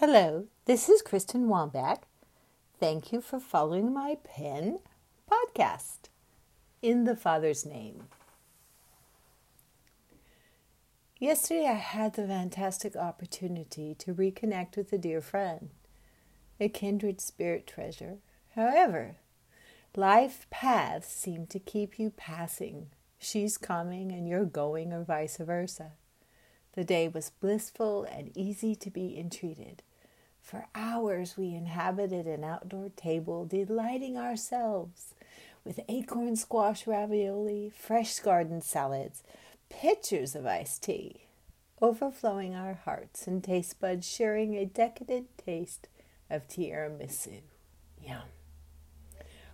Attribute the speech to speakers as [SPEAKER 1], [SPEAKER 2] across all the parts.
[SPEAKER 1] Hello, this is Kristen Wambach. Thank you for following my pen podcast in the Father's name. Yesterday, I had the fantastic opportunity to reconnect with a dear friend, a kindred spirit treasure. However, life paths seem to keep you passing. She's coming and you're going, or vice versa. The day was blissful and easy to be entreated. For hours we inhabited an outdoor table, delighting ourselves with acorn squash ravioli, fresh garden salads, pitchers of iced tea, overflowing our hearts and taste buds, sharing a decadent taste of tiramisu. Yum.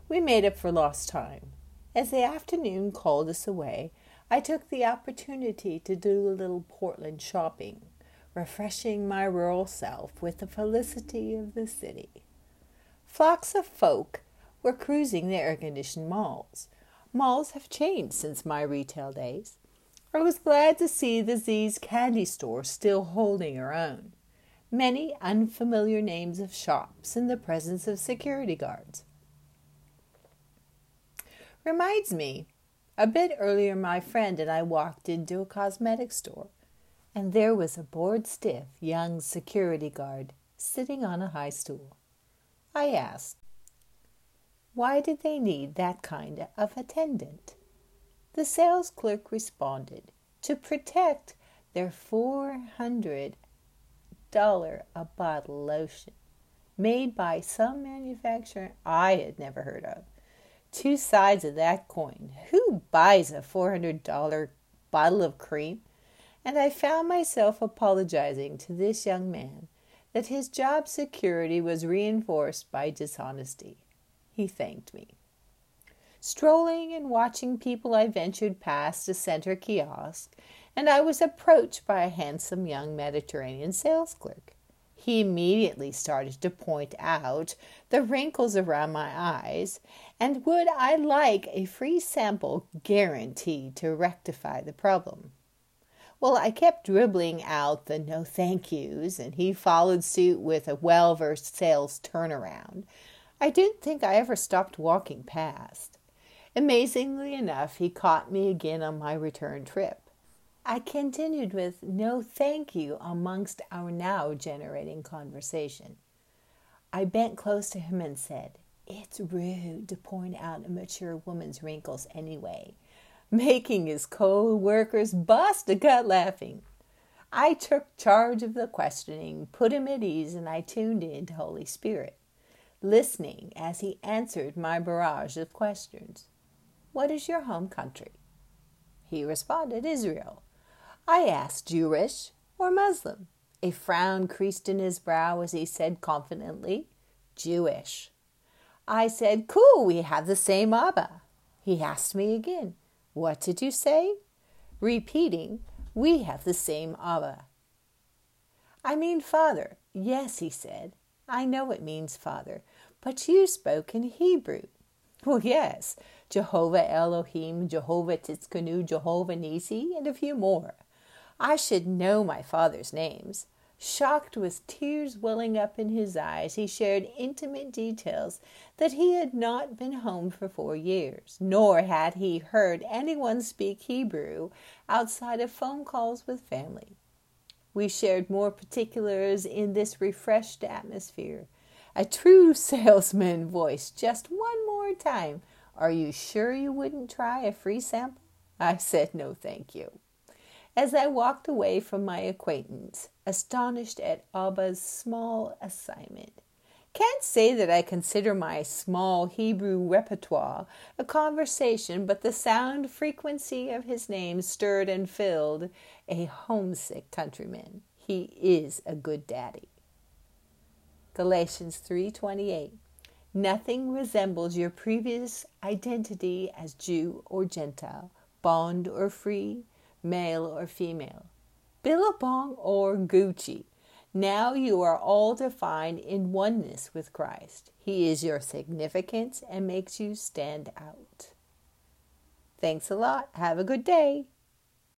[SPEAKER 1] We made up for lost time. As the afternoon called us away, I took the opportunity to do a little Portland shopping refreshing my rural self with the felicity of the city. Flocks of folk were cruising the air conditioned malls. Malls have changed since my retail days. I was glad to see the See's candy store still holding her own. Many unfamiliar names of shops in the presence of security guards. Reminds me, a bit earlier, my friend and I walked into a cosmetic store and there was a bored stiff young security guard sitting on a high stool. I asked, Why did they need that kind of attendant? The sales clerk responded, To protect their $400 a bottle lotion made by some manufacturer I had never heard of. Two sides of that coin. Who buys a $400 bottle of cream? And I found myself apologizing to this young man that his job security was reinforced by dishonesty. He thanked me. Strolling and watching people, I ventured past a center kiosk, and I was approached by a handsome young Mediterranean sales clerk. He immediately started to point out the wrinkles around my eyes, and would I like a free sample guaranteed to rectify the problem. Well, I kept dribbling out the no thank yous, and he followed suit with a well versed sales turnaround. I didn't think I ever stopped walking past. Amazingly enough, he caught me again on my return trip. I continued with no thank you amongst our now generating conversation. I bent close to him and said, It's rude to point out a mature woman's wrinkles anyway making his co workers bust a gut laughing. I took charge of the questioning, put him at ease, and I tuned in to Holy Spirit, listening as he answered my barrage of questions. What is your home country? He responded, Israel. I asked, Jewish or Muslim? A frown creased in his brow as he said confidently, Jewish. I said, Cool, we have the same Abba. He asked me again, what did you say? Repeating, We have the same Abba. I mean Father. Yes, he said. I know it means Father, but you spoke in Hebrew. Well, yes, Jehovah Elohim, Jehovah Tsidkenu, Jehovah Nissi, and a few more. I should know my father's names. Shocked with tears welling up in his eyes, he shared intimate details that he had not been home for four years, nor had he heard anyone speak Hebrew outside of phone calls with family. We shared more particulars in this refreshed atmosphere. A true salesman voiced just one more time, Are you sure you wouldn't try a free sample? I said, No, thank you. As I walked away from my acquaintance, astonished at Abba's small assignment, can't say that I consider my small Hebrew repertoire a conversation, but the sound frequency of his name stirred and filled a homesick countryman. He is a good daddy. Galatians 3:28 Nothing resembles your previous identity as Jew or Gentile, bond or free, male or female, Billabong or Gucci. Now you are all defined in oneness with Christ. He is your significance and makes you stand out. Thanks a lot. Have a good day.